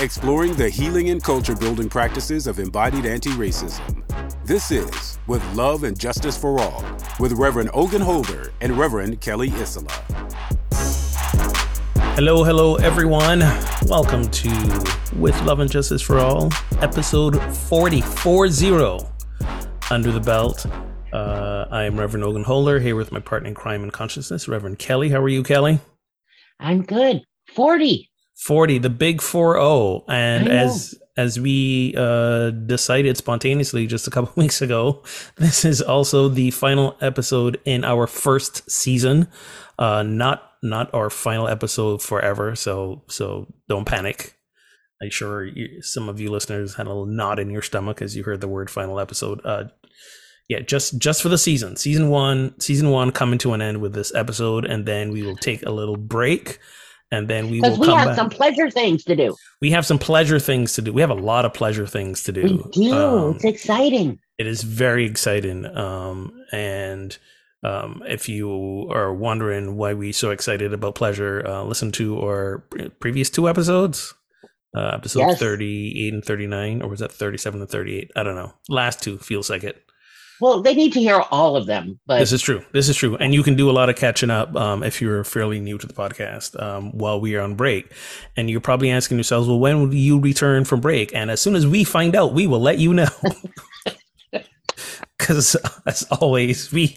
exploring the healing and culture building practices of embodied anti racism. This is With Love and Justice for All with Reverend Ogun Holder and Reverend Kelly Isola. Hello, hello, everyone. Welcome to With Love and Justice for All, episode 440 under the belt. Uh, I am Reverend Ogun Holder here with my partner in crime and consciousness, Reverend Kelly. How are you, Kelly? I'm good. 40. 40 the big 4-0 and as as we uh decided spontaneously just a couple weeks ago this is also the final episode in our first season. Uh not not our final episode forever so so don't panic. I'm sure you, some of you listeners had a little knot in your stomach as you heard the word final episode. Uh yeah just just for the season. Season one season one coming to an end with this episode and then we will take a little break and then we will we have back. some pleasure things to do. We have some pleasure things to do. We have a lot of pleasure things to do. We do. Um, it's exciting. It is very exciting. Um, and um, if you are wondering why we so excited about pleasure, uh, listen to our previous two episodes. Uh, episode yes. 38 and 39 or was that 37 and 38 i don't know last two feels like it well, they need to hear all of them. But this is true. This is true, and you can do a lot of catching up um, if you're fairly new to the podcast um, while we are on break. And you're probably asking yourselves, "Well, when will you return from break?" And as soon as we find out, we will let you know. Because as always, we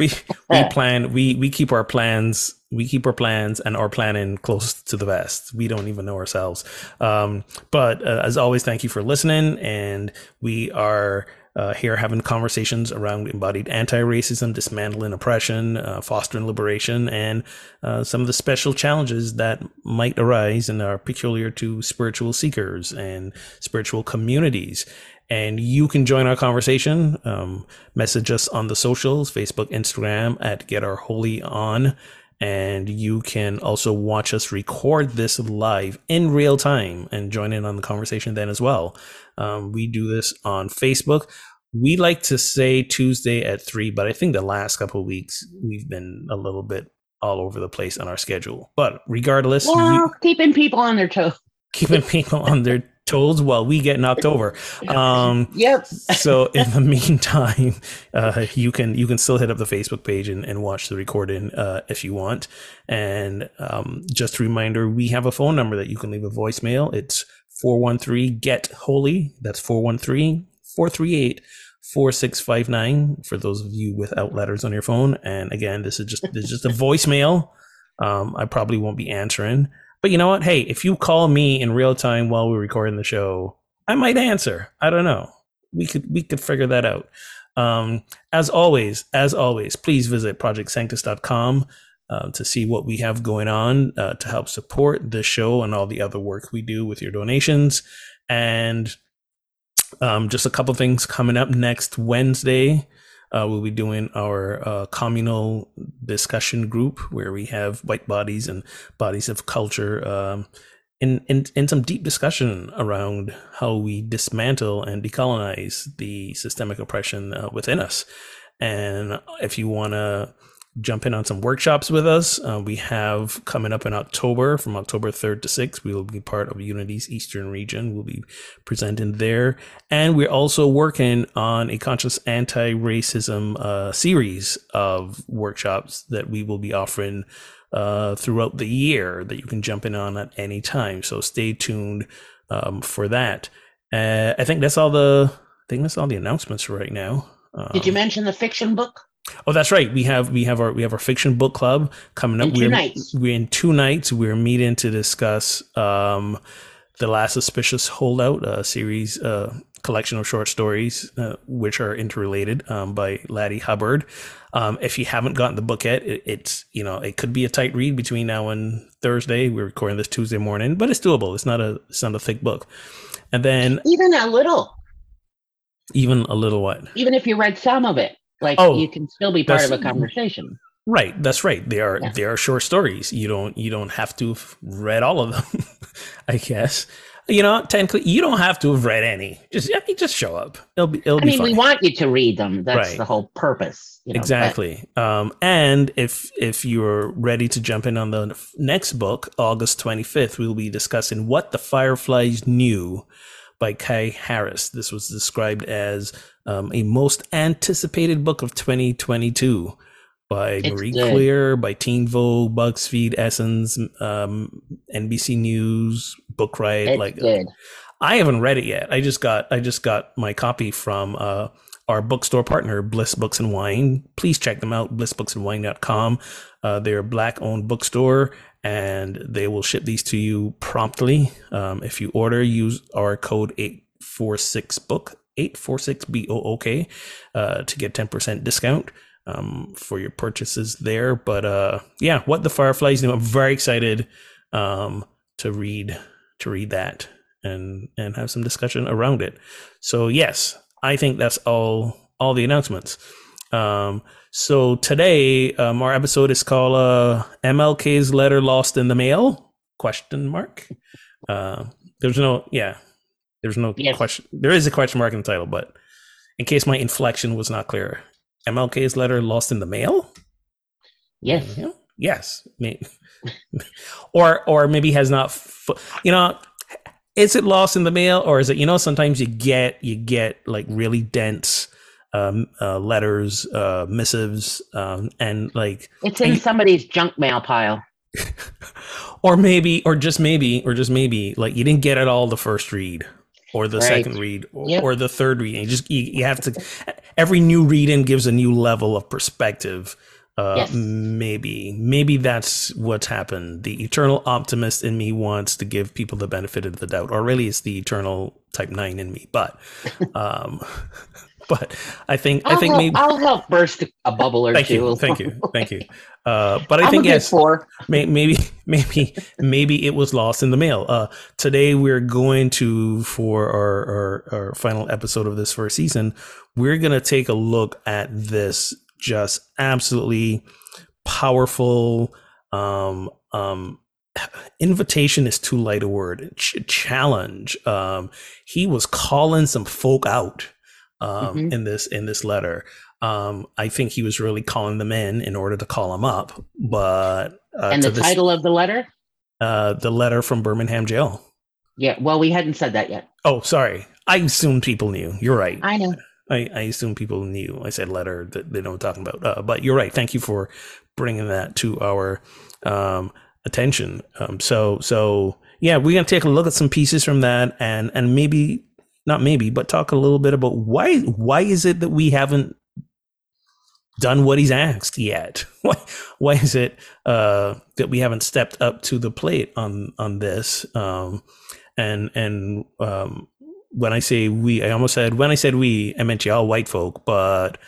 we we plan we we keep our plans we keep our plans and our planning close to the vest. We don't even know ourselves. Um, but uh, as always, thank you for listening, and we are uh, here having conversations around embodied anti-racism, dismantling oppression, uh, fostering liberation, and uh, some of the special challenges that might arise and are peculiar to spiritual seekers and spiritual communities. And you can join our conversation. Um, message us on the socials, Facebook, Instagram at Get Our Holy On. And you can also watch us record this live in real time and join in on the conversation then as well. Um, we do this on Facebook. We like to say Tuesday at three, but I think the last couple of weeks we've been a little bit all over the place on our schedule. But regardless, well, you, keeping people on their toes, keeping people on their toes while we get knocked over. Um, yep. so in the meantime, uh, you can you can still hit up the Facebook page and, and watch the recording uh, if you want. And um, just a reminder, we have a phone number that you can leave a voicemail. It's 413 get holy. That's 413 438 4659 for those of you without letters on your phone. And again, this is just this is just a voicemail. Um, I probably won't be answering. But you know what? Hey, if you call me in real time while we're recording the show, I might answer. I don't know. We could we could figure that out. Um, as always, as always, please visit projectsanctus.com uh, to see what we have going on uh, to help support the show and all the other work we do with your donations. And um, just a couple things coming up next Wednesday. uh, we'll be doing our uh, communal discussion group where we have white bodies and bodies of culture um, in, in, in some deep discussion around how we dismantle and decolonize the systemic oppression uh, within us. And if you want to jump in on some workshops with us. Uh, we have coming up in October, from October 3rd to 6th, we will be part of Unity's Eastern region. We'll be presenting there. And we're also working on a conscious anti racism uh, series of workshops that we will be offering uh, throughout the year that you can jump in on at any time. So stay tuned um, for that. Uh, I think that's all the. I think that's all the announcements for right now. Um, Did you mention the fiction book? Oh, that's right. We have we have our we have our fiction book club coming up. In 2 we're, nights. We're in two nights. We're meeting to discuss um, the last suspicious holdout, a series uh, collection of short stories uh, which are interrelated um, by Ladee Hubbard. Um, if you haven't gotten the book yet, it, it's you know it could be a tight read between now and Thursday. We're recording this Tuesday morning, but it's doable. It's not a it's not a thick book. And then Even a little, even a little what? even if you read some of it, like Oh, you can still be part of a conversation. Right, that's right. They are Yeah. they are short stories. You don't you don't have to have read all of them. I guess you know technically you don't have to have read any. Just I mean, just show up. It'll be it'll I mean, we want you to read them. That's Right. the whole purpose. you know, but- exactly. Um, and if if you're ready to jump in on the next book, August 25th, we'll be discussing what the Fireflies knew by Kai Harris. This was described as um, a most anticipated book of 2022 by It's Marie good. Clear, by Teen Vogue, BuzzFeed, Essence, um, NBC News, Book Riot. It's like good. I haven't read it yet. I just got I just got my copy from uh, our bookstore partner, Bliss Books and Wine. Please check them out, blissbooksandwine.com. Uh, they're a black owned bookstore and they will ship these to you promptly. Um, if you order, use our code 846 book 846 B O O K uh, to get 10% discount um, for your purchases there. But uh, yeah, what the Fireflies do. I'm very excited um, to read to read that and and have some discussion around it. So yes, I think that's all all the announcements. Um, so today, um, our episode is called uh, "MLK's Letter Lost in the Mail?" Question mark. Uh, there's no yeah, there's no Yes. question. There is a question mark in the title, but in case my inflection was not clear, MLK's letter lost in the mail. Yes. Yeah. Yes. Or or maybe has not. You know, is it lost in the mail or is it? You know, sometimes you get you get like really dense um, uh, letters, uh, missives, um, and like, It's in And- somebody's junk mail pile. or maybe, or just maybe, or just maybe, like you didn't get it all the first read. Or the Right. second read, or, Yep. or the third read. You just you, you have to. Every new reading gives a new level of perspective. Uh, Yes. Maybe, maybe that's what's happened. The eternal optimist in me wants to give people the benefit of the doubt, or really, it's the eternal type nine in me. But, um, but I think I I'll think help, maybe. I'll help burst a bubble or Thank two. you, thank you, thank you. Uh, but I I'm think yes, may, maybe maybe maybe it was lost in the mail. Uh, today we're going to for our, our our final episode of this first season. We're gonna take a look at this just absolutely powerful um um invitation is too light a word Ch- challenge um he was calling some folk out um Mhm. in this in this letter um i think he was really calling them in in order to call them up but uh, and the this, title of the letter? uh the letter from birmingham jail Yeah. Well, we hadn't said that yet. oh sorry i assumed people knew you're right I know. I, I assume people knew. I said letter that they know what I'm talking about. Uh, but you're right. Thank you for bringing that to our um, attention. Um, so so yeah, we're gonna take a look at some pieces from that, and and maybe not maybe, but talk a little bit about why why is it that we haven't done what he's asked yet? Why why is it uh, that we haven't stepped up to the plate on on this? Um, and and um, when I say we, I almost said when I said we, I meant y'all white folk, but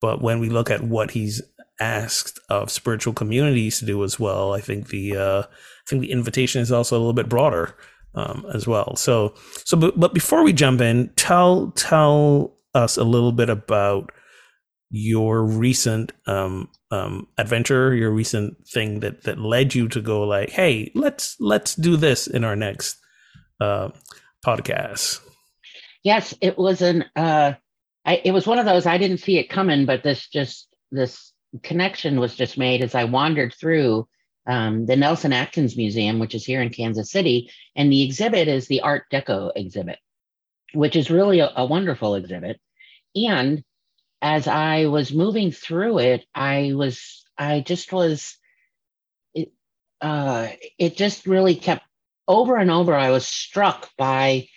but when we look at what he's asked of spiritual communities to do as well, I think the uh, I think the invitation is also a little bit broader um, as well. So so but, but before we jump in, tell tell us a little bit about your recent um, um, adventure, your recent thing that that led you to go like, hey, let's let's do this in our next uh, podcast. Yes, it was an. Uh, I, it was one of those I didn't see it coming, but this just this connection was just made as I wandered through um, the Nelson Atkins Museum, which is here in Kansas City, and the exhibit is the Art Deco exhibit, which is really a, a wonderful exhibit. And as I was moving through it, I was I just was it uh, it just really kept over and over. I was struck by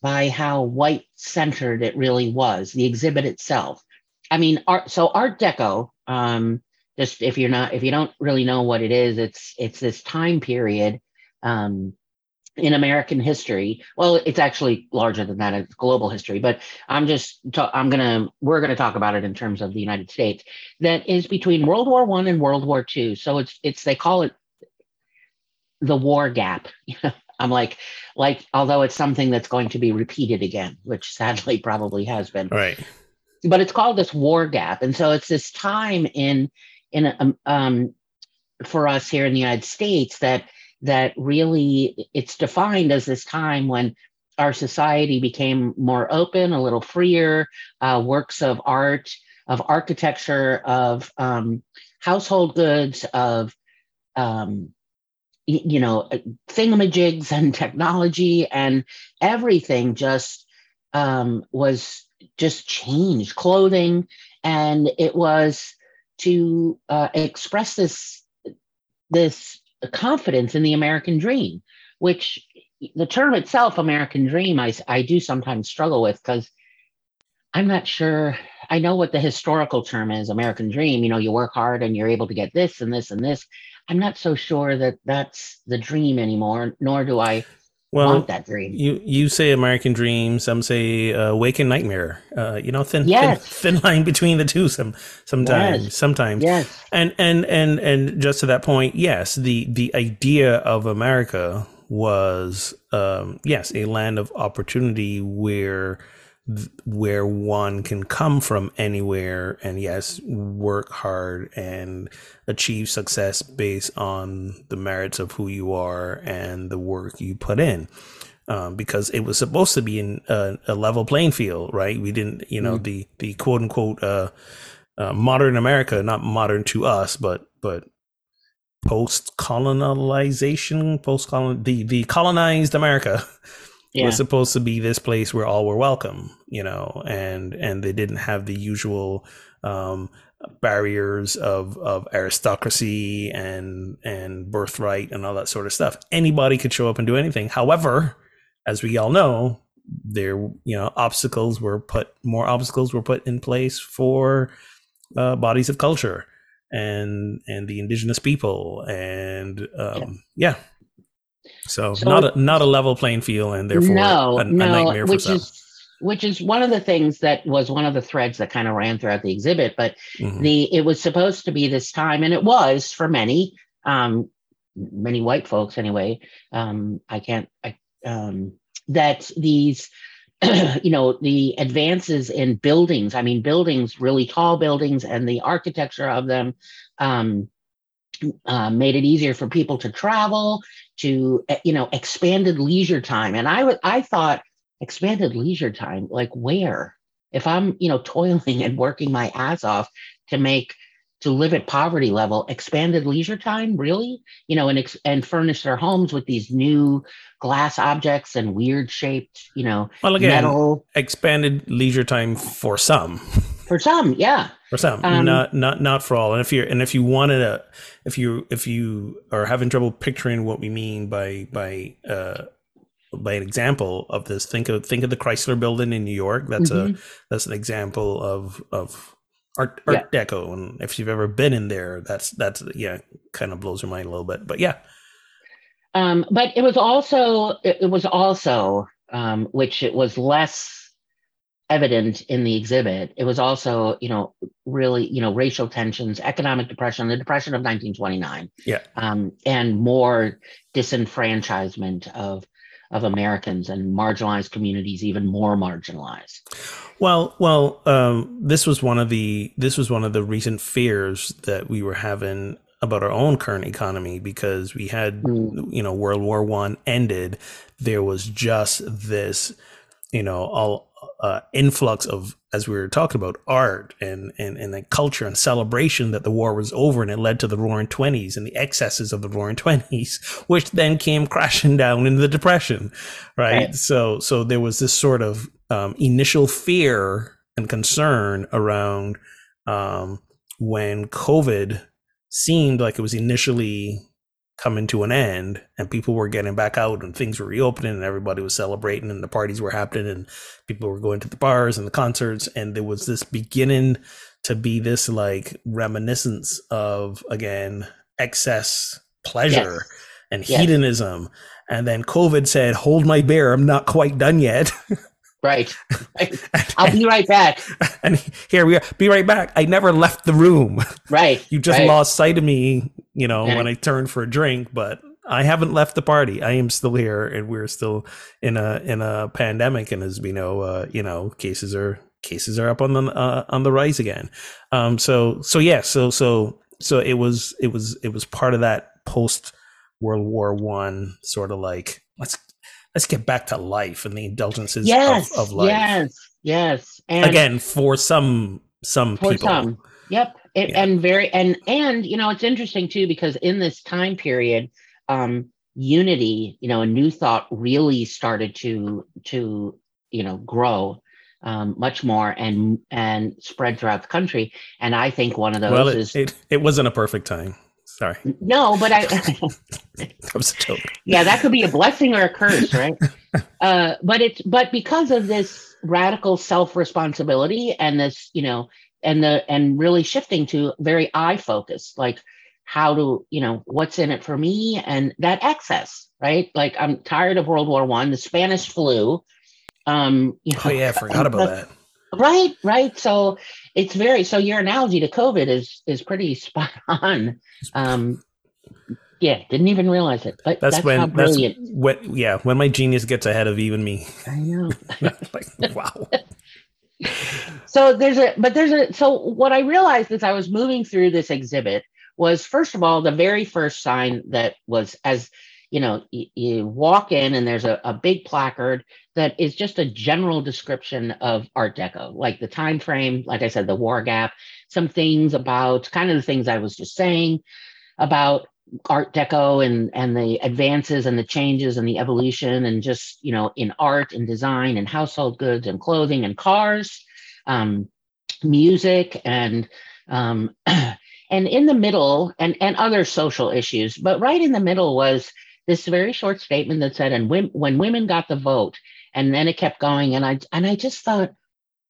by how white centered it really was, the exhibit itself. I mean, art. So Art Deco. Um, just if you're not, if you don't really know what it is, it's it's this time period um, in American history. Well, it's actually larger than that. It's global history, but I'm just ta- I'm gonna we're gonna talk about it in terms of the United States. That is between World War One and World War Two. So it's it's they call it the war gap. I'm like, like, although it's something that's going to be repeated again, which sadly probably has been. Right. But it's called this war gap, and so it's this time in in um, um for us here in the United States that that really it's defined as this time when our society became more open, a little freer, uh, works of art, of architecture, of um, household goods, of um, you know, thingamajigs and technology and everything just um, was just changed, clothing. And it was to uh, express this, this confidence in the American dream, which the term itself, American dream, I, I do sometimes struggle with because I'm not sure. I know what the historical term is, American dream. You know, you work hard and you're able to get this and this and this. I'm not so sure that that's the dream anymore, nor do I well, want that dream. You you say American dream, some say uh, waking nightmare. Uh, you know, thin, yes. thin thin line between the two. Some sometimes yes. sometimes. Yes. And and and and just to that point, yes, the the idea of America was um, yes a land of opportunity where where one can come from anywhere and yes work hard and achieve success based on the merits of who you are and the work you put in. Um, because it was supposed to be in a, a, level playing field right? We didn't you know mm. the the quote unquote uh, uh, modern america not modern to us but but post colonization post colon the the colonized america yeah. was supposed to be this place where all were welcome, you know, and and they didn't have the usual um, barriers of of aristocracy and and birthright and all that sort of stuff. Anybody could show up and do anything. However, as we all know, there you know obstacles were put more obstacles were put in place for uh, bodies of culture and and the indigenous people and um, yeah. yeah so, so not a not a level playing field, and therefore no, a, a no, nightmare for which is which is one of the things that was one of the threads that kind of ran throughout the exhibit. But mm-hmm. the it was supposed to be this time, and it was for many, um, many white folks anyway. Um, I can't, I, um, that these you know the advances in buildings i mean buildings really tall buildings and the architecture of them um, uh, made it easier for people to travel to eh, you know expanded leisure time. And i would i thought expanded leisure time like where? If i'm you know toiling and working my ass off to make to live at poverty level expanded leisure time really? You know and ex- and furnish their homes with these new glass objects and weird shaped you know well again metal. expanded leisure time for some for some yeah. For some um, not not not for all. And if you're and if you wanted a if you if you are having trouble picturing what we mean by by uh by an example of this think of think of the chrysler building in new york. That's mm-hmm. a that's an example of of art art yeah. deco. And if you've ever been in there that's that's yeah kind of blows your mind a little bit. But yeah. Um but it was also it was also um which it was less evident in the exhibit it was also you know really you know racial tensions economic depression the depression of 1929 yeah um and more disenfranchisement of of Americans and marginalized communities even more marginalized. Well, well, um, this was one of the this was one of the recent fears that we were having about our own current economy because we had mm. you know World War One ended. There was just this you know all uh, influx of as we were talking about art and and and the culture and celebration that the war was over and it led to the roaring 20s and the excesses of the roaring 20s which then came crashing down in the depression right, right. so so there was this sort of um, initial fear and concern around um, when covid seemed like it was initially coming to an end and people were getting back out and things were reopening and everybody was celebrating and the parties were happening and people were going to the bars and the concerts and there was this beginning to be this like reminiscence of again excess pleasure yes. and yes. hedonism and then covid said hold my beer i'm not quite done yet Right. I'll be right back. And here we are. Be right back. I never left the room. Right. you just right. lost sight of me, you know, when I turned for a drink, but I haven't left the party. I am still here and we're still in a in a pandemic and as we know, uh, you know, cases are cases are up on the uh, on the rise again. Um so so yeah, so so so it was it was it was part of that post World War 1 sort of like let's let's get back to life and the indulgences yes, of, of life. Yes, yes. And again, for some some for people. Some. Yep. It, yeah. And very and and you know it's interesting too because in this time period, um, unity, you know, a new thought really started to to you know grow um, much more and and spread throughout the country. And I think one of those well, it, is it, it wasn't a perfect time. Sorry. No, but I. that was a joke. Yeah, that could be a blessing or a curse, right? uh, but it's but because of this radical self responsibility and this, you know, and the and really shifting to very eye focused, like how to, you know, what's in it for me and that excess, right? Like I'm tired of World War One, the Spanish flu. Um, you know, oh yeah, I forgot about that. Right, right. So it's very so your analogy to COVID is is pretty spot on. Um, yeah, didn't even realize it. But that's, that's when. That's when, yeah, when my genius gets ahead of even me. I know. like, wow. so there's a but there's a so what I realized as I was moving through this exhibit was first of all the very first sign that was as you know you, you walk in and there's a, a big placard that is just a general description of art deco like the time frame like i said the war gap some things about kind of the things i was just saying about art deco and and the advances and the changes and the evolution and just you know in art and design and household goods and clothing and cars um, music and um, and in the middle and and other social issues. But right in the middle was this very short statement that said, and when, when women got the vote, and then it kept going, and I and I just thought,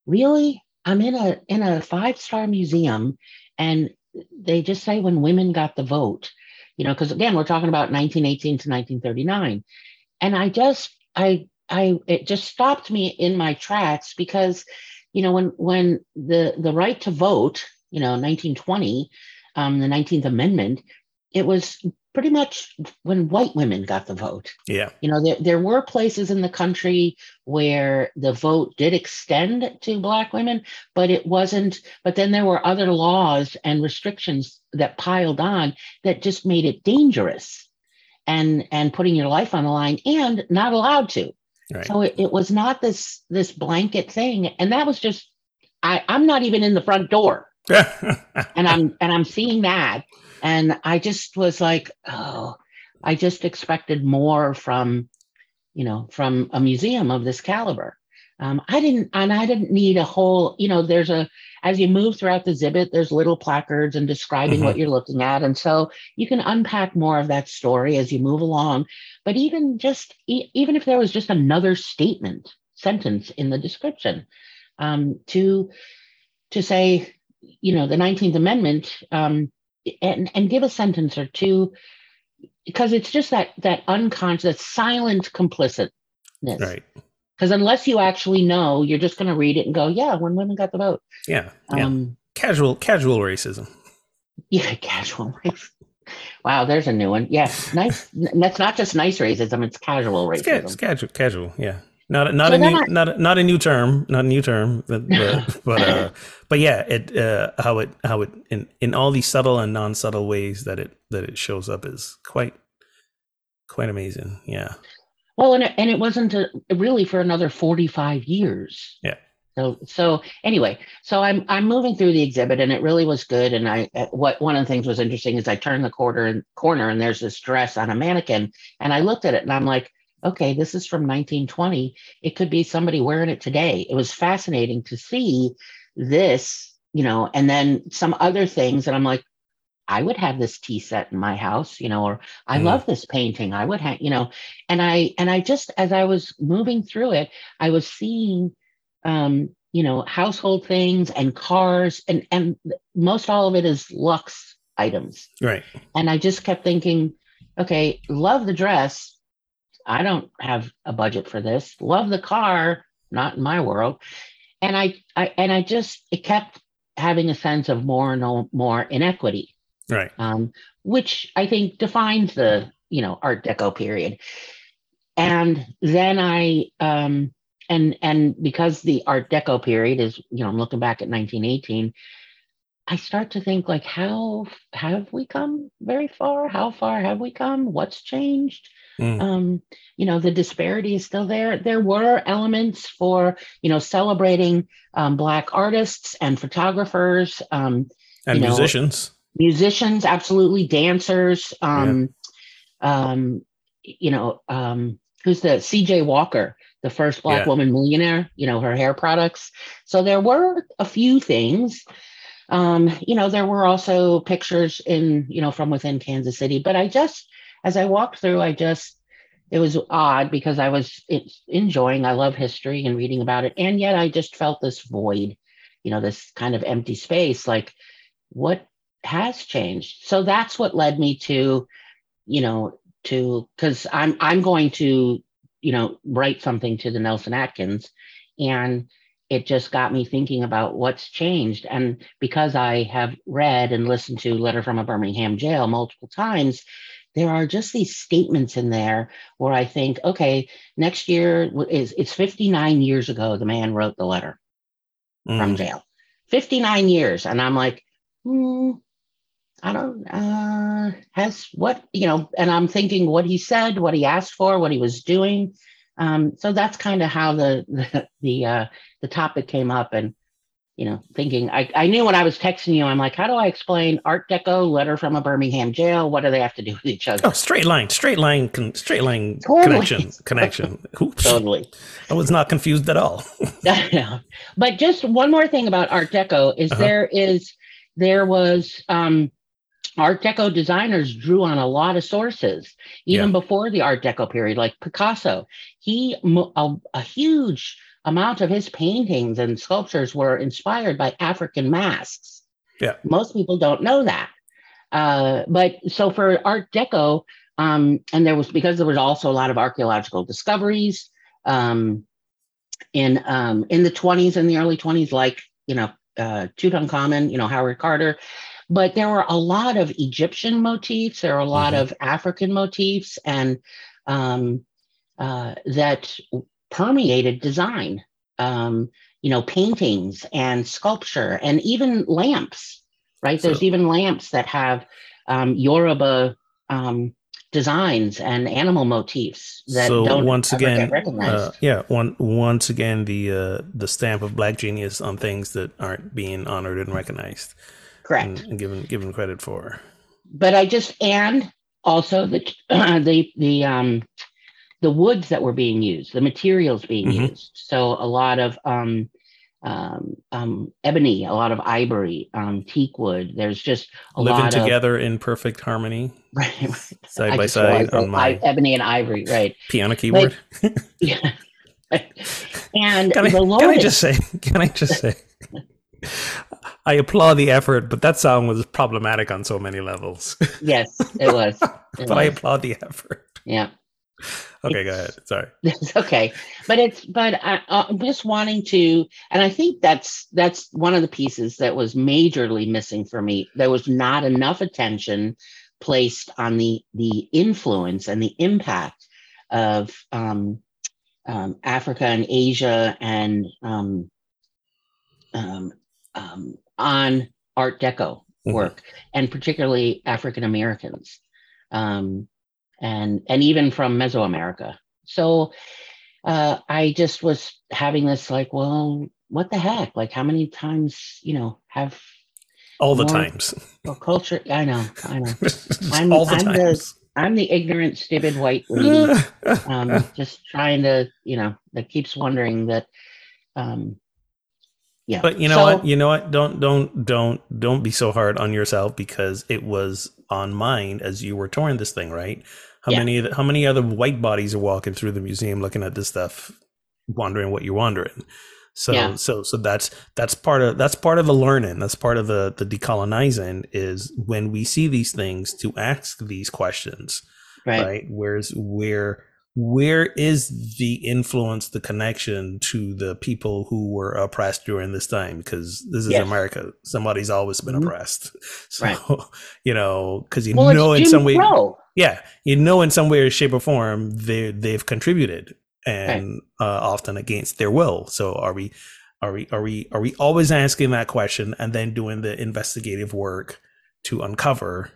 really, I'm in a in a five star museum, and they just say when women got the vote, you know, because again, we're talking about 1918 to 1939, and I just I I it just stopped me in my tracks because, you know, when when the the right to vote, you know, 1920, um, the 19th Amendment, it was pretty much when white women got the vote. Yeah. You know, there, there were places in the country where the vote did extend to Black women, but it wasn't. But then there were other laws and restrictions that piled on that just made it dangerous and and putting your life on the line and not allowed to. Right. So it, it was not this this blanket thing. And that was just I, I'm not even in the front door. And I'm and I'm seeing that and I just was like, oh, I just expected more from, you know, from a museum of this caliber. Um, I didn't, and I didn't need a whole, you know, there's a, as you move throughout the exhibit, there's little placards and describing mm-hmm. what you're looking at. And so you can unpack more of that story as you move along. But even just, even if there was just another statement, sentence in the description um, to, to say, you know, the 19th Amendment um, and, and give a sentence or two because it's just that that unconscious that silent complicitness. Right. Because unless you actually know you're just going to read it and go yeah when women got the vote. Yeah, yeah. Um, casual casual racism. Yeah casual racism wow there's a new one. Yes nice that's not just nice racism it's casual racism. it's, casual casual yeah Not not So a new not not a new term, not a new term, but but but, uh, but yeah, it uh, how it how it in in all these subtle and non subtle ways that it that it shows up is quite quite amazing. Yeah. Well, and it, and it wasn't a, really for another 45 years. Yeah. So so anyway, so I'm I'm moving through the exhibit and it really was good. And I uh, what one of the things was interesting is I turned the and corner and there's this dress on a mannequin and I looked at it and I'm like, okay, this is from 1920. It could be somebody wearing it today. It was fascinating to see this, you know, and then some other things and I'm like, I would have this tea set in my house, you know, or I Mhm. love this painting. I would have, you know, and I and I just as I was moving through it, I was seeing um, you know, household things and cars and and most all of it is luxe items. Right. And I just kept thinking, okay, love the dress. I don't have a budget for this. Love the car, not in my world. And I, I and I just it kept having a sense of more and more inequity Right. um, which I think defines the you know Art Deco period. And then I um, and and because the Art Deco period is you know I'm looking back at 1918, I start to think like how have we come very far? How far have we come? What's changed? Mm. um, you know, the disparity is still there. There were elements for, you know, celebrating um, Black artists and photographers, um, And you know, musicians. musicians, absolutely, dancers. Um, um, you know, um, who's the C.J. Walker, the first Black Yeah. woman millionaire? You know, her hair products. So there were a few things. Um, you know, there were also pictures in, you know, from within Kansas City. But I just, as I walked through, I just, it was odd because I was enjoying. I love history and reading about it, and yet I just felt this void, you know, this kind of empty space. Like, what has changed? So that's what led me to, you know, to because I'm I'm going to, you know, write something to the Nelson Atkins, and it just got me thinking about what's changed. And because I have read and listened to Letter from a Birmingham Jail multiple times, there are just these statements in there where I think, okay, next year is it's 59 years ago the man wrote the letter from Mm. jail. 59 years. And I'm like, hmm, I don't uh has what, you know, and I'm thinking what he said, what he asked for, what he was doing. Um, so that's kind of how the the the uh the topic came up and you know, thinking I, I knew when I was texting you, I'm like, how do I explain Art Deco, letter from a Birmingham jail? What do they have to do with each other? Oh, straight line, straight line, con- straight line Totally. connection, connection. Oops. Totally. I was not confused at all. Yeah. But just one more thing about Art Deco is Uh-huh. there is there was um, Art Deco designers drew on a lot of sources even before the Art Deco period, like Picasso. He a, a huge amount of his paintings and sculptures were inspired by African masks. Yeah. Most people don't know that. Uh, but so for Art Deco, um, and there was because there was also a lot of archaeological discoveries. Um, in um, in the 20s and the early 20s, like you know uh, Tutankhamun, you know Howard Carter, but there were a lot of Egyptian motifs. There were a lot Mhm. of African motifs, and um, uh, that permeated design. Um, you know, paintings and sculpture, and even lamps. Right? There's even lamps that have um, Yoruba um, designs and animal motifs that so don't once again, get recognized. uh, yeah, one once again the uh, the stamp of black genius on things that aren't being honored and recognized Correct. and, and given given credit for. but I just and also the the the um the woods that were being used, the materials being Mhm. used. So a lot of um um um ebony, a lot of ivory, um teak wood. There's just a Living lot together in perfect harmony, right, right. side I by side on my I- ebony and ivory, right? piano keyboard. Yeah. and Can I, the can I just say? Can I just say? I applaud the effort, but that song was problematic on so many levels. yes, it was. It but I applaud the effort. yeah. Okay, go ahead. Sorry. It's okay, but it's but I, I'm just wanting to, and I think that's that's one of the pieces that was majorly missing for me. There was not enough attention placed on the the influence and the impact of um, um, Africa and Asia and um, um, um, on Art Deco Mhm. work, and particularly African Americans, um, and and even from Mesoamerica. So uh, I just was having this like, well, what the heck? Like, how many times, you know, have All the times. well, culture? I know, I know. I'm- All the I'm the- times. I'm the ignorant, stupid white lady, um, just trying to, you know, that keeps wondering that. Um, yeah, But you know So- what? You know what? Don't don't don't don't be so hard on yourself because it was on mine as you were touring this thing, right? How Yeah. many how many other white bodies are walking through the museum looking at this stuff, wondering what you're wondering? So Yeah. so so that's that's part of that's part of the learning. That's part of the the decolonizing is when we see these things to ask these questions right, right where's where where is the influence the connection to the people who were oppressed during this time because this is Yes. america somebody's always been Mhm. oppressed so Right. you know because you Well, know in Jim some way Crow. yeah you know in some way or shape or form they they've contributed and uh, often against their will so are we are we are we are we always asking that question and then doing the investigative work to uncover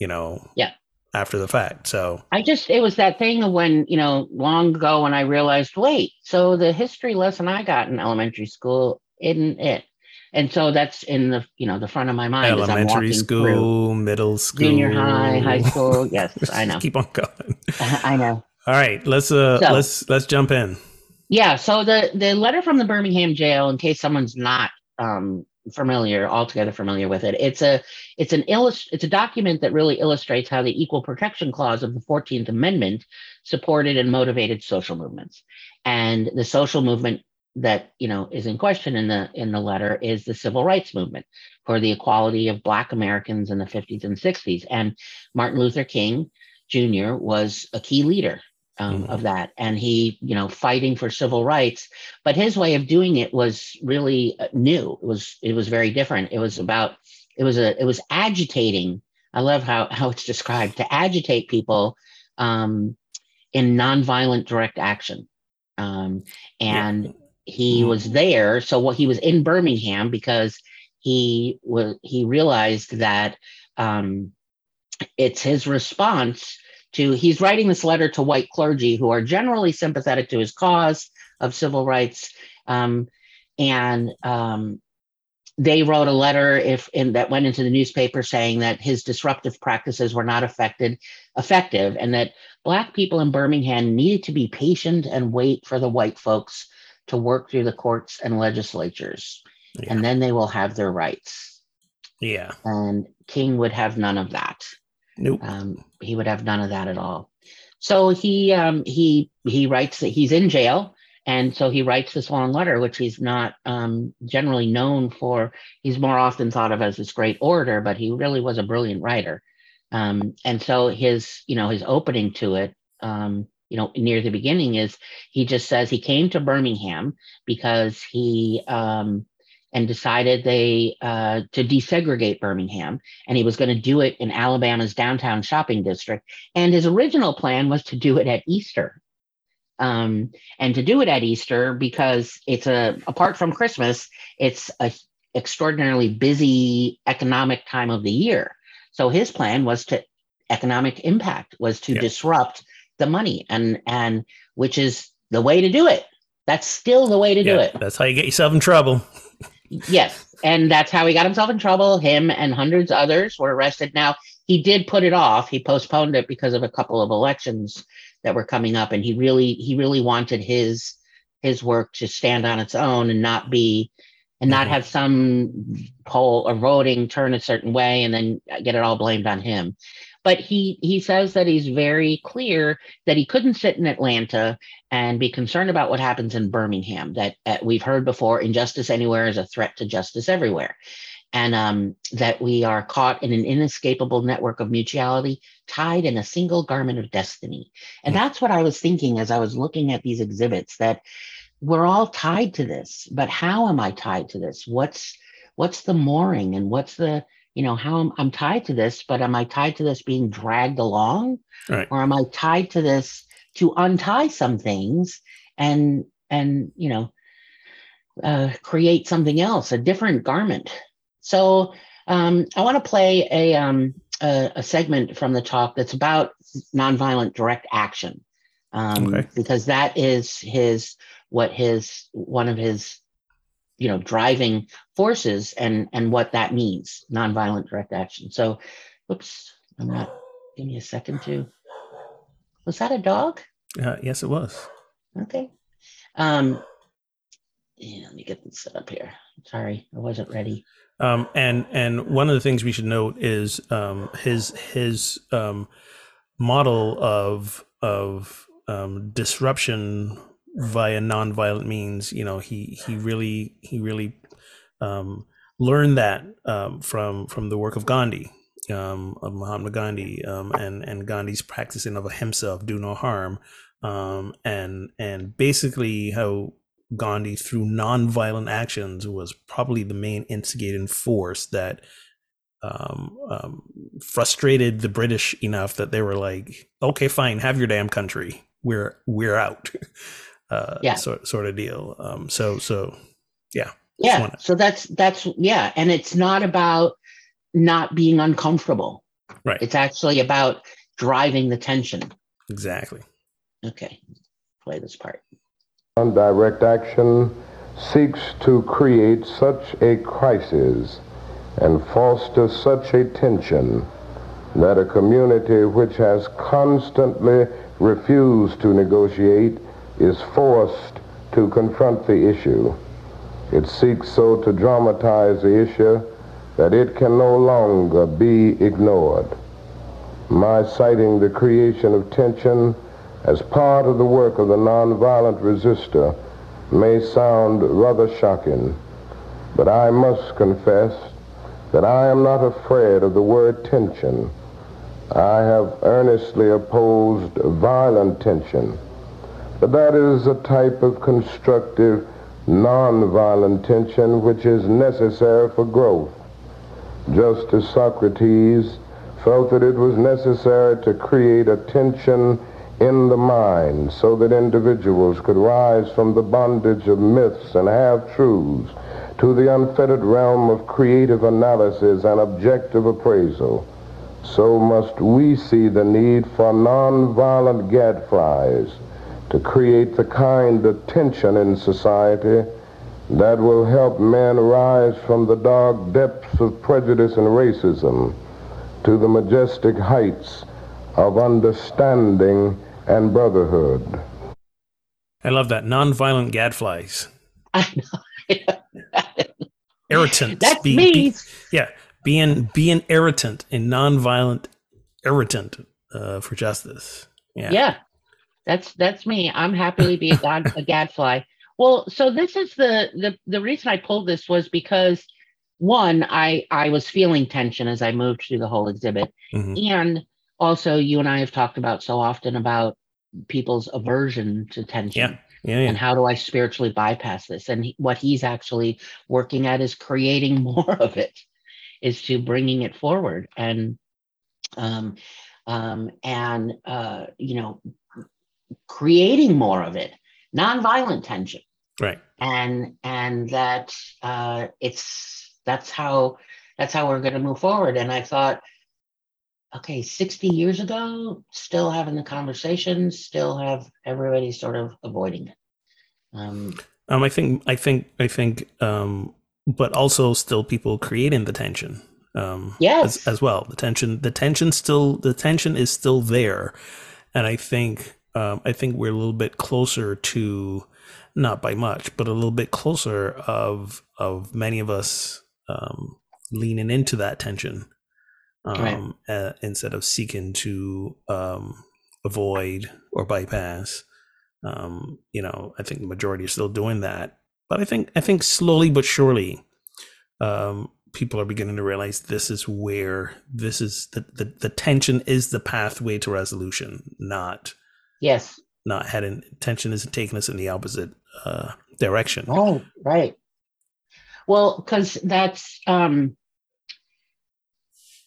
you know Yeah. After the fact so I just it was that thing of when you know long ago when I realized, wait, so the history lesson I got in elementary school isn't it, and so that's in the you know the front of my mind elementary school middle school junior high, high school. Yes, I know, keep on going I know. all right let's uh So- let's let's jump in Yeah. So the the letter from the Birmingham jail, in case someone's not um, familiar, altogether familiar with it, it's a it's an illust- it's a document that really illustrates how the Equal Protection Clause of the Fourteenth Amendment supported and motivated social movements, and the social movement that you know is in question in the in the letter is the civil rights movement for the equality of Black Americans in the 50s and 60s, and Martin Luther King Jr. was a key leader um, Mhm. of that, and he, you know, fighting for civil rights. But his way of doing it was really uh, new. It was it was very different. It was about it was a it was agitating. I love how how it's described to agitate people um, in nonviolent direct action, um, and he Mhm. was there. So what he was in Birmingham because he was he realized that um, it's his response to he's writing this letter to white clergy who are generally sympathetic to his cause of civil rights. Um, and um, they wrote a letter if in that went into the newspaper saying that his disruptive practices were not affected effective and that black people in birmingham needed to be patient and wait for the white folks to work through the courts and legislatures. Yeah. and then they will have their rights. Yeah. And king would have none of that nope um, he would have none of that at all. So he um, he he writes that he's in jail, and so he writes this long letter, which he's not um, generally known for. He's more often thought of as this great orator, but he really was a brilliant writer. Um, and so his you know his opening to it, um, you know, near the beginning is he just says he came to Birmingham because he um, and decided they uh, to desegregate Birmingham and he was going to do it in Alabama's downtown shopping district. And his original plan was to do it at Easter. Um, and to do it at Easter because it's a apart from Christmas, it's a extraordinarily busy economic time of the year. So his plan was to economic impact was to Yeah. disrupt the money and and which is the way to do it. That's still the way to do it. that's how you get yourself in trouble Yes, and that's how he got himself in trouble. Him and hundreds of others were arrested. Now he did put it off. He postponed it because of a couple of elections that were coming up, and he really he really wanted his his work to stand on its own and not be and not Mhm. have some poll or voting turn a certain way and then get it all blamed on him. But he he says that he's very clear that he couldn't sit in Atlanta and be concerned about what happens in Birmingham. That uh, we've heard before, injustice anywhere is a threat to justice everywhere, and um, that we are caught in an inescapable network of mutuality, tied in a single garment of destiny. And that's what I was thinking as I was looking at these exhibits. That we're all tied to this, but how am I tied to this? What's what's the mooring and what's the you know how I'm, I'm tied to this but am i tied to this being dragged along Right. or am i tied to this to untie some things and and you know uh, create something else, a different garment. So um, I want to play a, um, a, a segment from the talk that's about nonviolent direct action, um, okay. because that is his what his one of his you know driving forces and and what that means nonviolent direct action. So, oops, I'm not. Give me a second to. Was that a dog? Uh, yes, it was. Okay. Um, yeah, let me get this set up here. Sorry, I wasn't ready. Um, and and one of the things we should note is um, his his um, model of of um, disruption via nonviolent means. You know, he he really he really um, learned that um, from from the work of Gandhi, of Mahatma Gandhi, and and Gandhi's practicing of ahimsa of do no harm, and and basically how Gandhi through nonviolent actions was probably the main instigating force that um, um, frustrated the British enough that they were like, "Okay, fine, have your damn country. We're we're out." uh, yeah, sort sort of deal. Um, so so yeah, yeah. So that's that's yeah, and it's not about not being uncomfortable. Right. It's actually about driving the tension. Exactly. Okay. Play this part. On Direct action seeks to create such a crisis and foster such a tension that a community which has constantly refused to negotiate is forced to confront the issue. It seeks so to dramatize the issue that it can no longer be ignored. My citing the creation of tension as part of the work of the nonviolent resistor may sound rather shocking, but I must confess that I am not afraid of the word tension. I have earnestly opposed violent tension, but that is a type of constructive nonviolent tension which is necessary for growth. Just as Socrates felt that it was necessary to create a tension in the mind so that individuals could rise from the bondage of myths and half-truths to the unfettered realm of creative analysis and objective appraisal, so must we see the need for nonviolent gadflies to create the kind of tension in society that will help men rise from the dark depths of prejudice and racism to the majestic heights of understanding and brotherhood. I love that. Nonviolent gadflies. I know. irritant. That's be, me. Be, yeah. Being being irritant and nonviolent irritant uh, for justice. Yeah. Yeah. That's that's me. I'm happily be a, god, a gadfly. Well, so this is the the the reason I pulled this was because one, I I was feeling tension as I moved through the whole exhibit, mm-hmm. and also you and I have talked about so often about people's aversion to tension. Yeah. Yeah, yeah. And how do I spiritually bypass this? And he, what he's actually working at is creating more of it, is to bringing it forward and, um, um, and uh, you know, creating more of it, nonviolent tension. Right. And and that uh, it's that's how that's how we're going to move forward. And I thought okay, 60 years ago, still having the conversations, still have everybody sort of avoiding it. Um, um, I think, I think, I think, um, but also still people creating the tension. Um, yes. as, as well. The tension, the tension still, the tension is still there. And I think, um, I think we're a little bit closer to, not by much, but a little bit closer of, of many of us, um, leaning into that tension um, right. uh, instead of seeking to um, avoid or bypass. Um, you know, I think the majority are still doing that, but I think I think slowly but surely, um, people are beginning to realize this is where this is the, the the tension is the pathway to resolution, not yes, not heading intention isn't taking us in the opposite uh, direction. Oh, right. Well, because that's um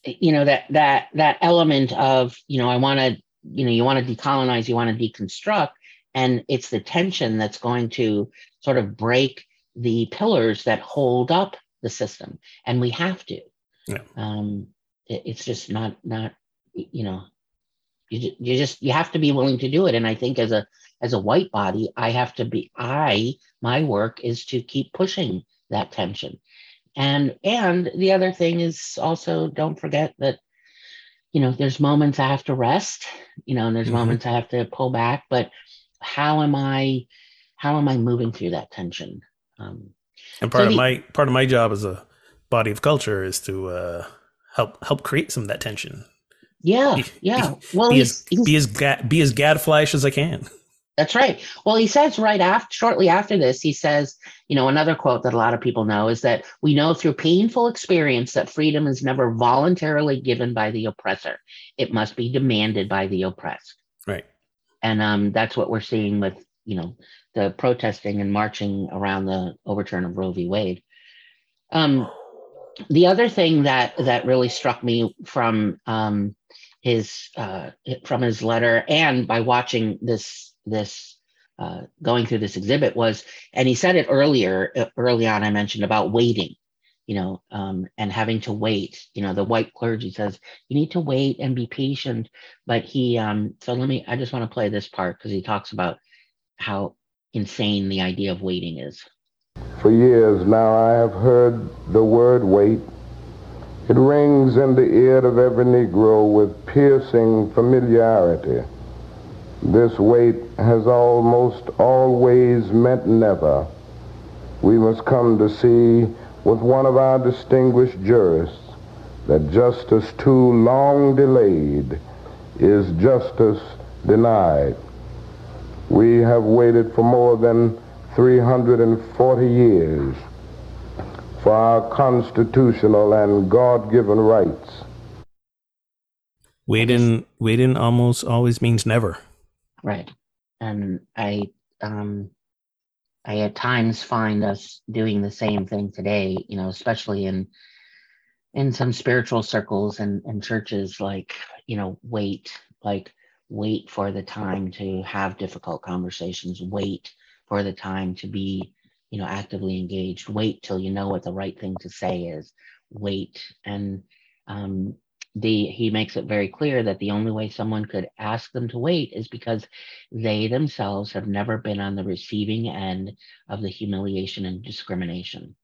you know that that that element of you know i want to you know, you want to decolonize, you want to deconstruct, and it's the tension that's going to sort of break the pillars that hold up the system, and we have to. Yeah. Um, it, it's just not not you know you, you just you have to be willing to do it. And i think as a as a white body i have to be i my work is to keep pushing that tension. And and the other thing is also don't forget that you know there's moments i have to rest you know and there's mm-hmm. moments i have to pull back. But how am i how am i moving through that tension? Um and part so of the, my part of my job as a body of culture is to uh help help create some of that tension yeah yeah well be, he's, as, he's, be as ga- be as gadflash as i can that's right. Well, he says right after, shortly after this, he says, you know, another quote that a lot of people know is that we know through painful experience that freedom is never voluntarily given by the oppressor. It must be demanded by the oppressed. Right. And um, that's what we're seeing with, you know, the protesting and marching around the overturn of Roe v. Wade. Um, the other thing that that really struck me from um, his uh, from his letter and by watching this this uh, going through this exhibit was, and he said it earlier, uh, early on, I mentioned about waiting, you know, um, and having to wait. You know, the white clergy says you need to wait and be patient. But he, um, so let me, I just want to play this part because he talks about how insane the idea of waiting is. For years now, I have heard the word wait. It rings in the ear of every Negro with piercing familiarity. This wait has almost always meant never. We must come to see with one of our distinguished jurists that justice too long delayed is justice denied. We have waited for more than 340 years for our constitutional and God-given rights. Waiting, waiting almost always means never. Right. And I um I at times find us doing the same thing today, you know, especially in in some spiritual circles and, and churches, like, you know, wait, like wait for the time to have difficult conversations, wait for the time to be, you know, actively engaged, wait till you know what the right thing to say is, wait. And um, the he makes it very clear that the only way someone could ask them to wait is because they themselves have never been on the receiving end of the humiliation and discrimination.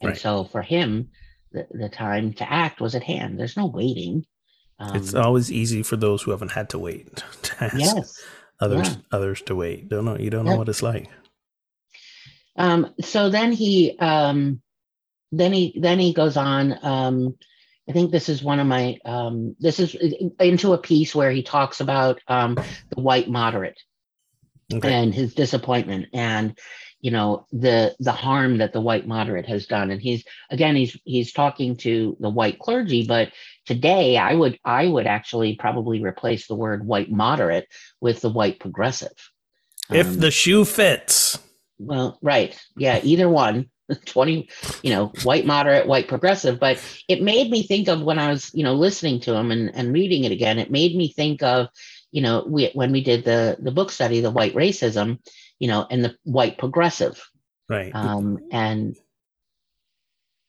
And right. so for him the, the time to act was at hand. There's no waiting. Um, it's always easy for those who haven't had to wait to ask yes. others yeah. others to wait. Don't know you don't know what it's like um so then he um then he then he goes on um I think this is one of my um, this is into a piece where he talks about um, the white moderate okay. and his disappointment and you know the the harm that the white moderate has done. And he's again he's he's talking to the white clergy but today i would i would actually probably replace the word white moderate with the white progressive. If um, the shoe fits well right. Yeah either one. 20 you know white moderate white progressive. But it made me think of when i was you know listening to him and, and reading it again it made me think of you know we, when we did the the book study the white racism you know and the white progressive. Right. Um and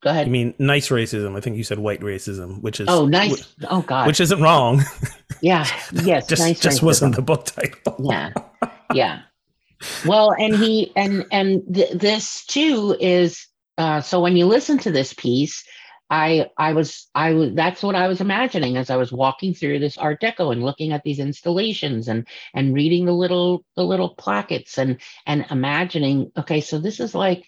go ahead. I mean nice racism. I think you said white racism which is oh nice. Oh god. which isn't wrong. Yeah. Yes just nice just wasn't the book title. Yeah. Yeah well and he and and th- this too is uh, so when you listen to this piece i i was i was that's what i was imagining as i was walking through this art deco and looking at these installations and and reading the little the little plackets and and imagining okay so this is like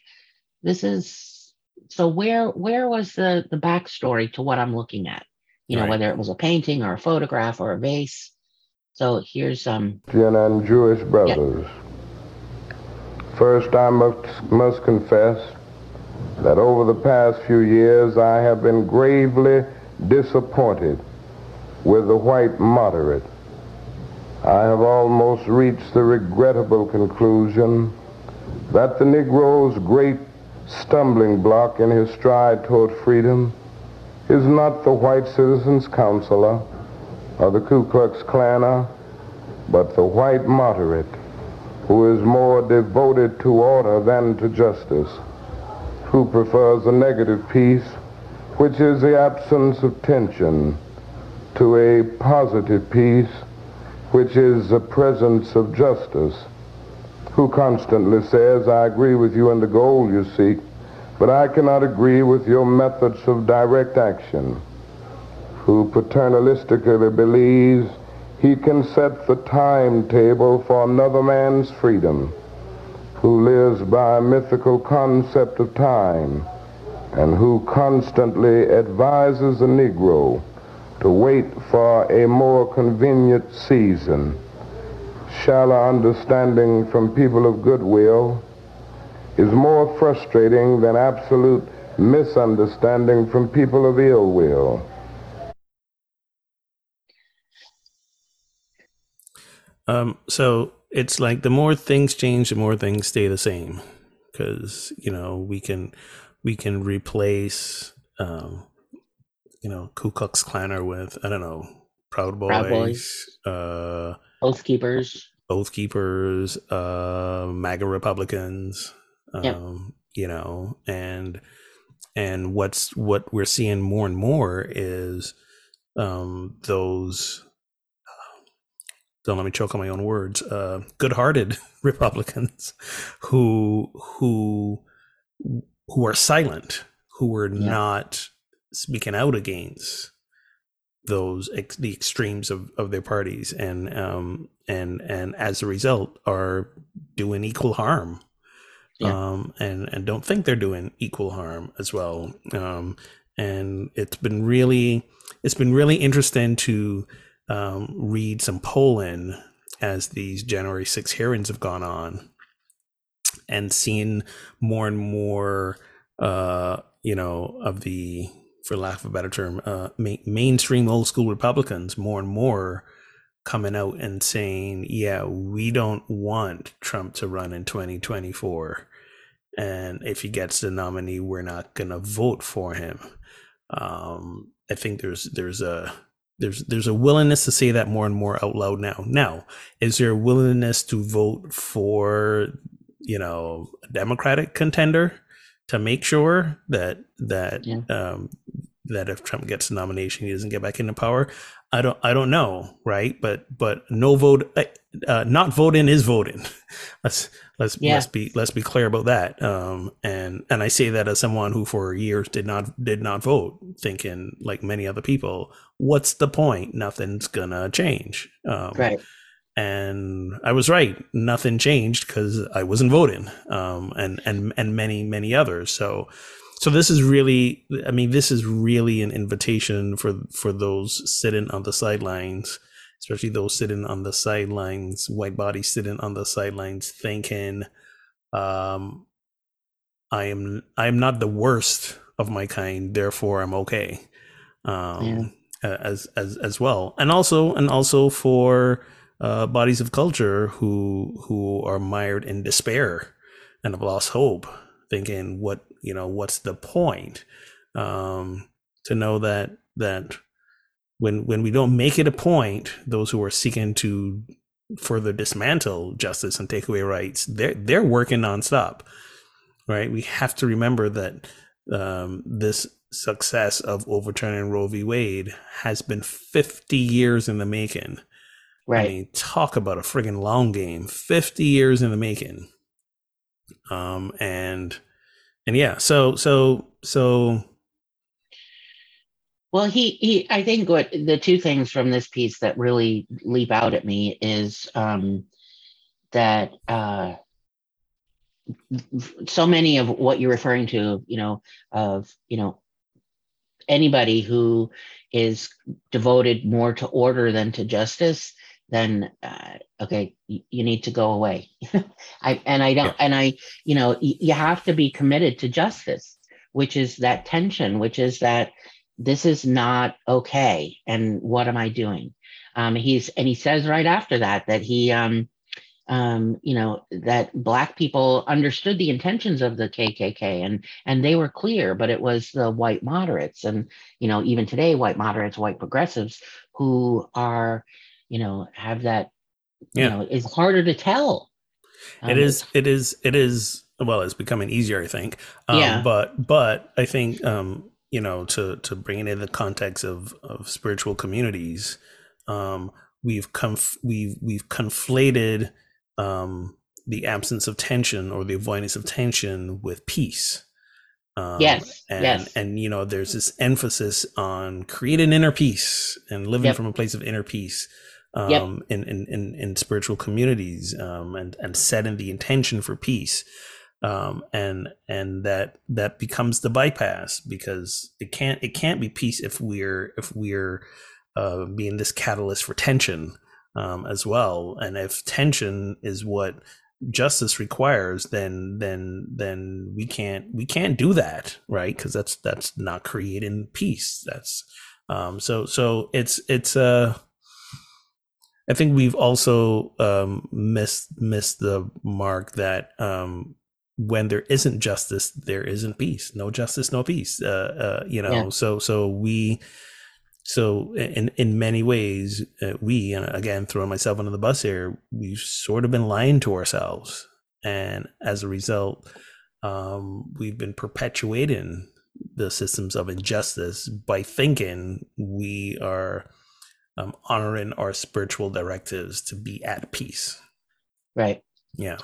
this is so where where was the the backstory to what i'm looking at you know right. whether it was a painting or a photograph or a vase so here's um and Jewish brothers. Yeah. First, I must, must confess that over the past few years I have been gravely disappointed with the white moderate. I have almost reached the regrettable conclusion that the Negro's great stumbling block in his stride toward freedom is not the white citizens' counselor or the Ku Klux Klaner but the white moderate who is more devoted to order than to justice, who prefers a negative peace, which is the absence of tension, to a positive peace, which is the presence of justice, who constantly says, I agree with you in the goal you seek, but I cannot agree with your methods of direct action, who paternalistically believes he can set the timetable for another man's freedom, who lives by a mythical concept of time, and who constantly advises the Negro to wait for a more convenient season. Shallow understanding from people of goodwill is more frustrating than absolute misunderstanding from people of ill will. Um, so it's like the more things change, the more things stay the same. Because you know we can we can replace um, you know Ku Klux Klaner with I don't know Proud Boys, Proud Boys. uh, Oath Keepers, Oath Keepers, uh, MAGA Republicans. Um, yep. You know, and and what's what we're seeing more and more is um, those don't let me choke on my own words, uh, good-hearted Republicans who who who are silent, who are yeah. not speaking out against those ex- the extremes of, of their parties, and um and and as a result are doing equal harm, yeah. um and and don't think they're doing equal harm as well, um and it's been really it's been really interesting to um, read some polling as these January 6 hearings have gone on and seen more and more, uh, you know, of the, for lack of a better term, uh, ma- mainstream old school Republicans more and more coming out and saying, yeah, we don't want Trump to run in 2024. And if he gets the nominee, we're not going to vote for him. Um, I think there's there's a there's there's a willingness to say that more and more out loud now. Now, is there a willingness to vote for you know a Democratic contender to make sure that that yeah. um, that if Trump gets the nomination, he doesn't get back into power? I don't I don't know, right? But but no vote, uh, uh not voting is voting. let's let's yeah. let's be let's be clear about that. Um, and and I say that as someone who for years did not did not vote, thinking like many other people, what's the point? Nothing's gonna change. Um, right. And I was right. Nothing changed because I wasn't voting. Um, and and and many many others. So so this is really, I mean, this is really an invitation for for those sitting on the sidelines, especially those sitting on the sidelines, white bodies sitting on the sidelines, thinking, um, "I am I am not the worst of my kind, therefore I'm okay." Um, yeah. as as as well, and also and also for uh, bodies of culture who who are mired in despair and have lost hope, thinking, "What you know what's the point? Um, to know that that when when we don't make it a point those who are seeking to further dismantle justice and take away rights they're they're working nonstop right? We have to remember that um, this success of overturning roe v. Wade has been 50 years in the making. Right. i mean talk about a friggin' long game. 50 years in the making. Um and and yeah, so so so. Well, he he. I think what the two things from this piece that really leap out at me is um, that uh, so many of what you're referring to, you know, of you know anybody who is devoted more to order than to justice then uh, okay you, you, need to go away i and i don't yeah. and i you know y- you have to be committed to justice which is that tension which is that this is not okay and what am i doing um he's and he says right after that that he um um, you know that black people understood the intentions of the KKK and and they were clear, but it was the white moderates and you know even today white moderates, white progressives who are you know have that you Yeah. know is harder to tell. it Um, is it is it is well it's becoming easier i think um, Yeah. but but i think um you know to to bring it in the context of of spiritual communities um we've conf- we've we've conflated um the absence of tension or the avoidance of tension with peace um, Yes, and yes. and you know there's this emphasis on creating inner peace and living Yep. from a place of inner peace um, Yep. in, in, in, in spiritual communities um, and, and setting the intention for peace. Um, and and that that becomes the bypass because it can't it can't be peace if we're if we're uh, being this catalyst for tension um, as well. And if tension is what justice requires, then then then we can't we can't do that, right? Because that's that's not creating peace. That's um, so so it's it's uh I think we've also um, missed missed the mark that um, when there isn't justice, there isn't peace. No justice, no peace. Uh, uh, you know, Yeah. so so we so in in many ways uh, we and again throwing myself under the bus here, we've sort of been lying to ourselves, and as a result, um, we've been perpetuating the systems of injustice by thinking we are um, honoring our spiritual directives to be at peace. right. Yeah.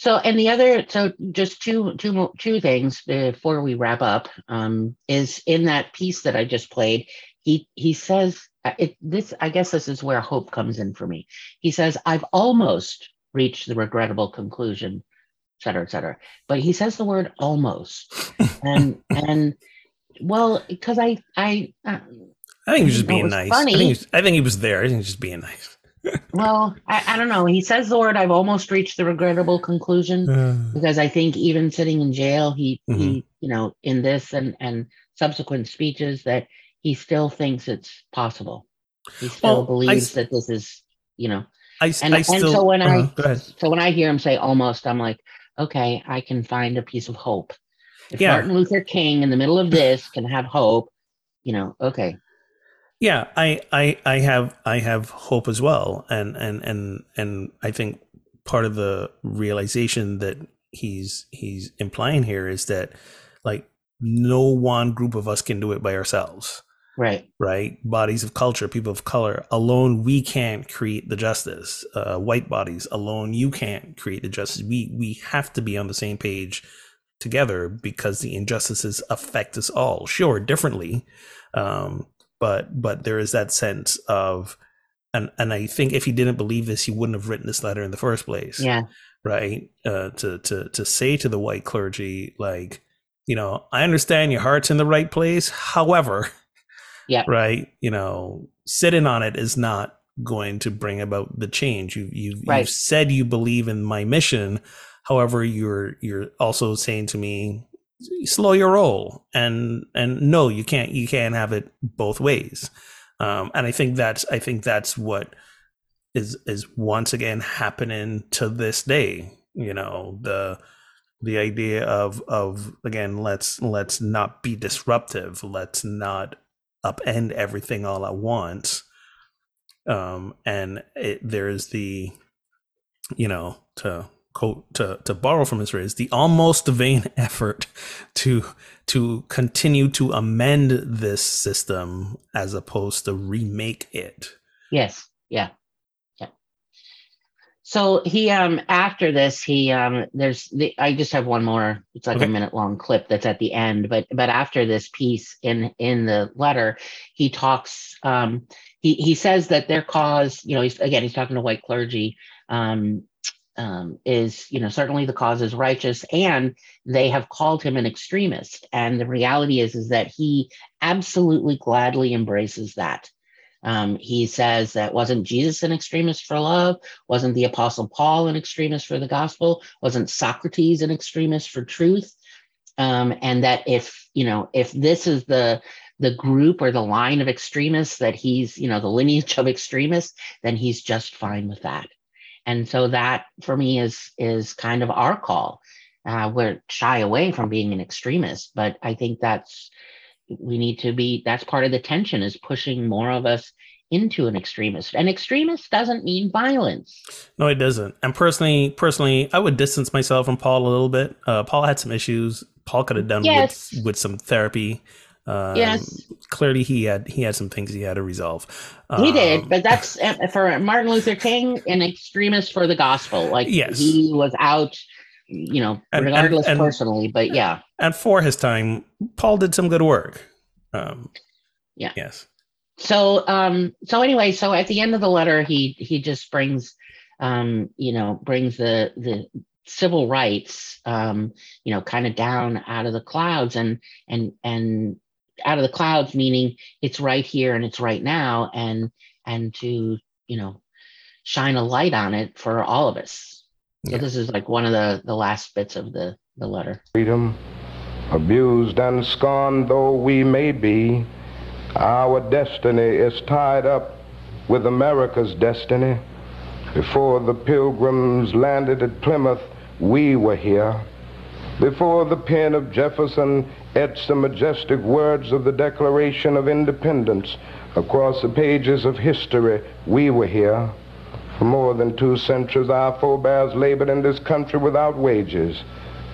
So, and the other, so just two, two, two things before we wrap up, um, is in that piece that I just played. He he says, uh, it, this, I guess, this is where hope comes in for me. He says, "I've almost reached the regrettable conclusion, et cetera, et cetera." But he says the word "almost," and and well, because I I uh, I think he was just being it's nice. funny. I think, he was, I think he was there. I think he was just being nice. well, I, I don't know. He says the word "I've almost reached the regrettable conclusion." because I think even sitting in jail, he Mm-hmm. he you know in this and and subsequent speeches that he still thinks it's possible. He still Well, believes s- that this is you know. I, And I and so when I uh-huh, so when I hear him say almost, I'm like, okay, I can find a piece of hope. If Yeah. Martin Luther King in the middle of this can have hope, you know, okay, Yeah, I, I, I have, I have hope as well, and and and and I think part of the realization that he's he's implying here is that like no one group of us can do it by ourselves. right, right? Bodies of culture, people of color alone, we can't create the justice. Uh, white bodies alone, you can't create the justice. We we have to be on the same page together because the injustices affect us all. Sure, differently, um, but but there is that sense of, and and I think if he didn't believe this, he wouldn't have written this letter in the first place. Yeah, right? Uh to to to say to the white clergy like you know i understand your heart's in the right place. However Yeah. right you know sitting on it is not going to bring about the change. You you Right. you've said you believe in my mission. However you're you're also saying to me slow your roll and and no you can't you can't have it both ways. Um and i think that's i think that's what is is once again happening to this day you know the the idea of of again let's let's not be disruptive. Let's not upend everything all at once. Um and it, there's the you know to quote to to borrow from his phrase the almost vain effort to to continue to amend this system as opposed to remake it yes, yeah, yeah. So he um after this he um there's the I just have one more it's like Okay. a minute long clip that's at the end but but after this piece in in the letter he talks um he he says that their cause you know he's again he's talking to white clergy um um is you know certainly the cause is righteous and they have called him an extremist and the reality is is that he absolutely gladly embraces that um, he says that wasn't Jesus an extremist for love? Wasn't the Apostle Paul an extremist for the gospel? Wasn't Socrates an extremist for truth? Um, and that if you know if this is the the group or the line of extremists that he's you know the lineage of extremists, then he's just fine with that. And so that for me is is kind of our call. Uh, we're shy away from being an extremist, but I think that's we need to be that's part of the tension is pushing more of us into an extremist. An extremist doesn't mean violence. No, it doesn't. And personally, personally, I would distance myself from Paul a little bit. Uh, Paul had some issues. Paul could have done Yes. with with some therapy. Um, Yes. Clearly, he had he had some things he had to resolve. He Um, did, but that's uh, for Martin Luther King, an extremist for the gospel. Like Yes. he was out, you know, And- and- regardless and- personally. But yeah, and for his time, Paul did some good work. Um, Yeah. Yes. so um so anyway so at the end of the letter he he just brings um you know brings the the civil rights um you know kind of down out of the clouds and and and out of the clouds meaning it's right here and it's right now and and to you know shine a light on it for all of us so this is like one of the the last bits of the the letter freedom, abused and scorned though we may be, our destiny is tied up with America's destiny. Before the pilgrims landed at Plymouth, we were here. Before the pen of Jefferson etched the majestic words of the Declaration of Independence across the pages of history, we were here. For more than two centuries, our forebears labored in this country without wages.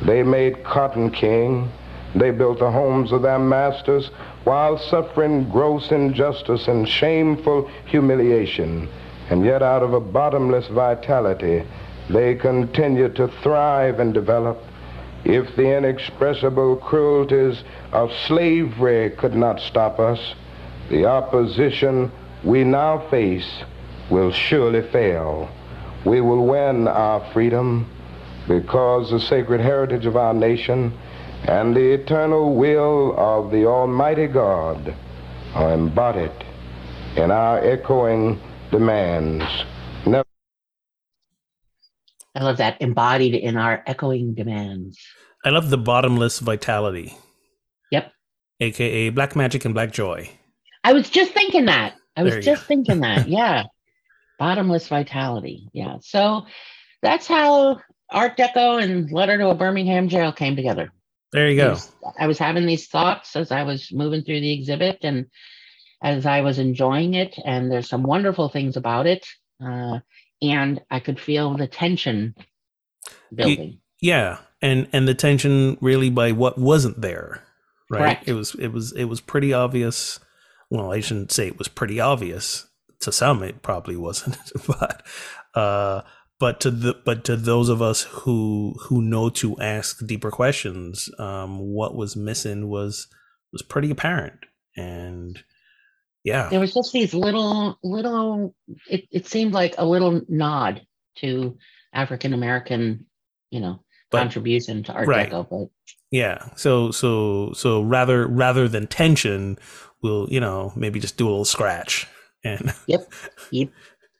They made cotton king. They built the homes of their masters while suffering gross injustice and shameful humiliation. And yet, out of a bottomless vitality, they continued to thrive and develop. If the inexpressible cruelties of slavery could not stop us, the opposition we now face will surely fail. We will win our freedom because the sacred heritage of our nation and the eternal will of the Almighty God are embodied in our echoing demands. I love that embodied in our echoing demands I love the bottomless vitality. Yep. AKA Black Magic and Black Joy. I was just thinking that. I was just go. thinking that. Yeah. Bottomless vitality. Yeah. So that's how Art Deco and Letter to a Birmingham Jail came together. There you go. These- I was having these thoughts as I was moving through the exhibit and as I was enjoying it. And there's some wonderful things about it. Uh, and I could feel the tension building. Yeah, and and the tension really by what wasn't there, right? Correct. It was it was it was pretty obvious. Well, I shouldn't say it was pretty obvious to some. It probably wasn't, but uh, but to the but to those of us who who know to ask deeper questions, um, what was missing was was pretty apparent, and yeah, there was just these little little it, it seemed like a little nod to african american you know But- contribution to art right. deco but Yeah. So so so rather rather than tension, we'll you know maybe just do a little scratch and Yep. Yep.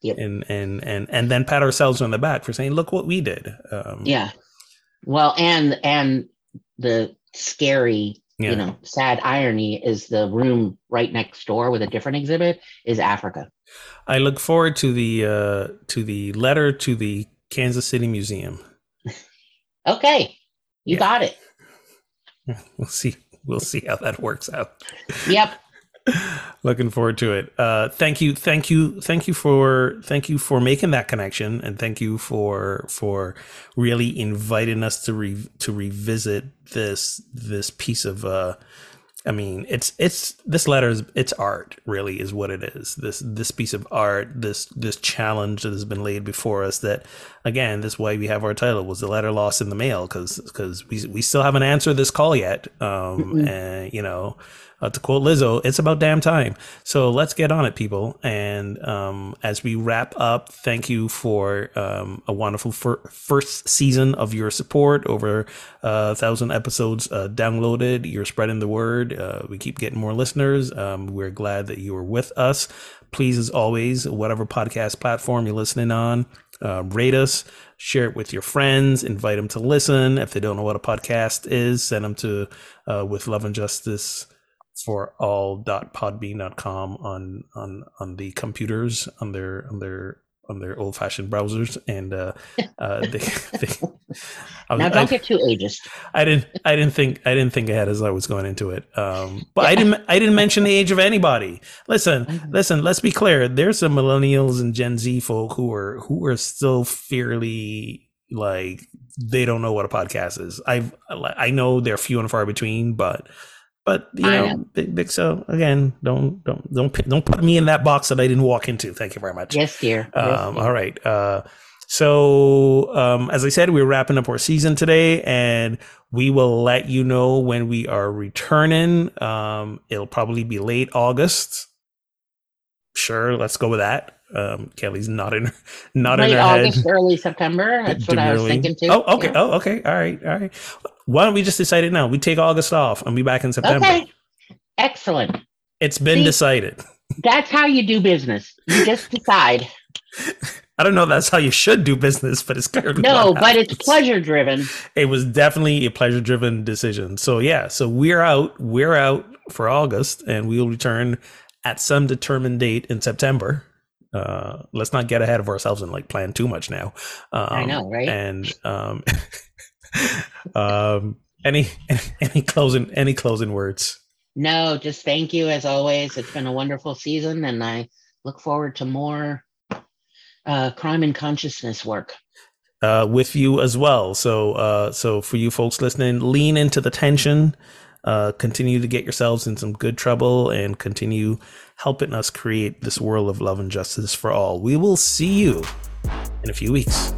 Yep. and and and and then pat ourselves on the back for saying, look what we did. Um, yeah well and and the scary Yeah. you know sad irony is the room right next door with a different exhibit is africa I look forward to the uh to the letter to the Kansas City Museum. okay you Yeah. got it We'll see. We'll see how that works out. yep looking forward to it. Uh thank you thank you thank you for thank you for making that connection and thank you for for really inviting us to re to revisit this this piece of uh i mean it's it's this letter is it's art really is what it is. This this piece of art this this challenge that has been laid before us that again this why we have our title was the letter lost in the mail because because we we still haven't answered this call yet. Um Mm-mm. and you know uh, to quote Lizzo, it's about damn time. So let's get on it, people. And um, as we wrap up, thank you for um, a wonderful fir- first season of your support. Over uh, a thousand episodes uh, downloaded. You're spreading the word. Uh, we keep getting more listeners. Um, we're glad that you are with us. Please, as always, whatever podcast platform you're listening on, uh, rate us, share it with your friends, invite them to listen. If they don't know what a podcast is, send them to uh, with love and justice for all.podbean.com on on on the computers on their on their on their old fashioned browsers, and uh, uh, they, they, I, now don't I, get too ageist. I didn't. I didn't think. I didn't think ahead as I was going into it. Um, but I didn't. I didn't mention the age of anybody. Listen, listen. Let's be clear. There's some millennials and Gen Z folk who are who are still fairly like they don't know what a podcast is. I've I know they're few and far between, but but you know, big, big, so again, don't don't don't don't put me in that box that I didn't walk into. Thank you very much. Yes, dear. Um, yes, dear. All right. Uh, so um, as I said, we're wrapping up our season today, and we will let you know when we are returning. Um, it'll probably be late August. Sure, let's go with that. Um, Kelly's not in, not late in her August, head. early September. That's what I was thinking too. Oh, okay. Yeah. Oh, okay. All right. All right. Why don't we just decide it now? We take August off and be back in September. Okay. Excellent. It's been See? decided. That's how you do business. You just decide. I don't know if that's how you should do business, but it's clearly No, but it's pleasure driven. It was definitely a pleasure driven decision. So yeah, so we're out. We're out for August, and we'll return at some determined date in September. Uh, let's not get ahead of ourselves and like plan too much now. Um, I know, right? And um, um, any any closing any closing words? No, just thank you as always. It's been a wonderful season, and I look forward to more uh, crime and consciousness work. uh, with you as well. So, uh, so for you folks listening, lean into the tension. Uh, continue to get yourselves in some good trouble and continue helping us create this world of love and justice for all. We will see you in a few weeks.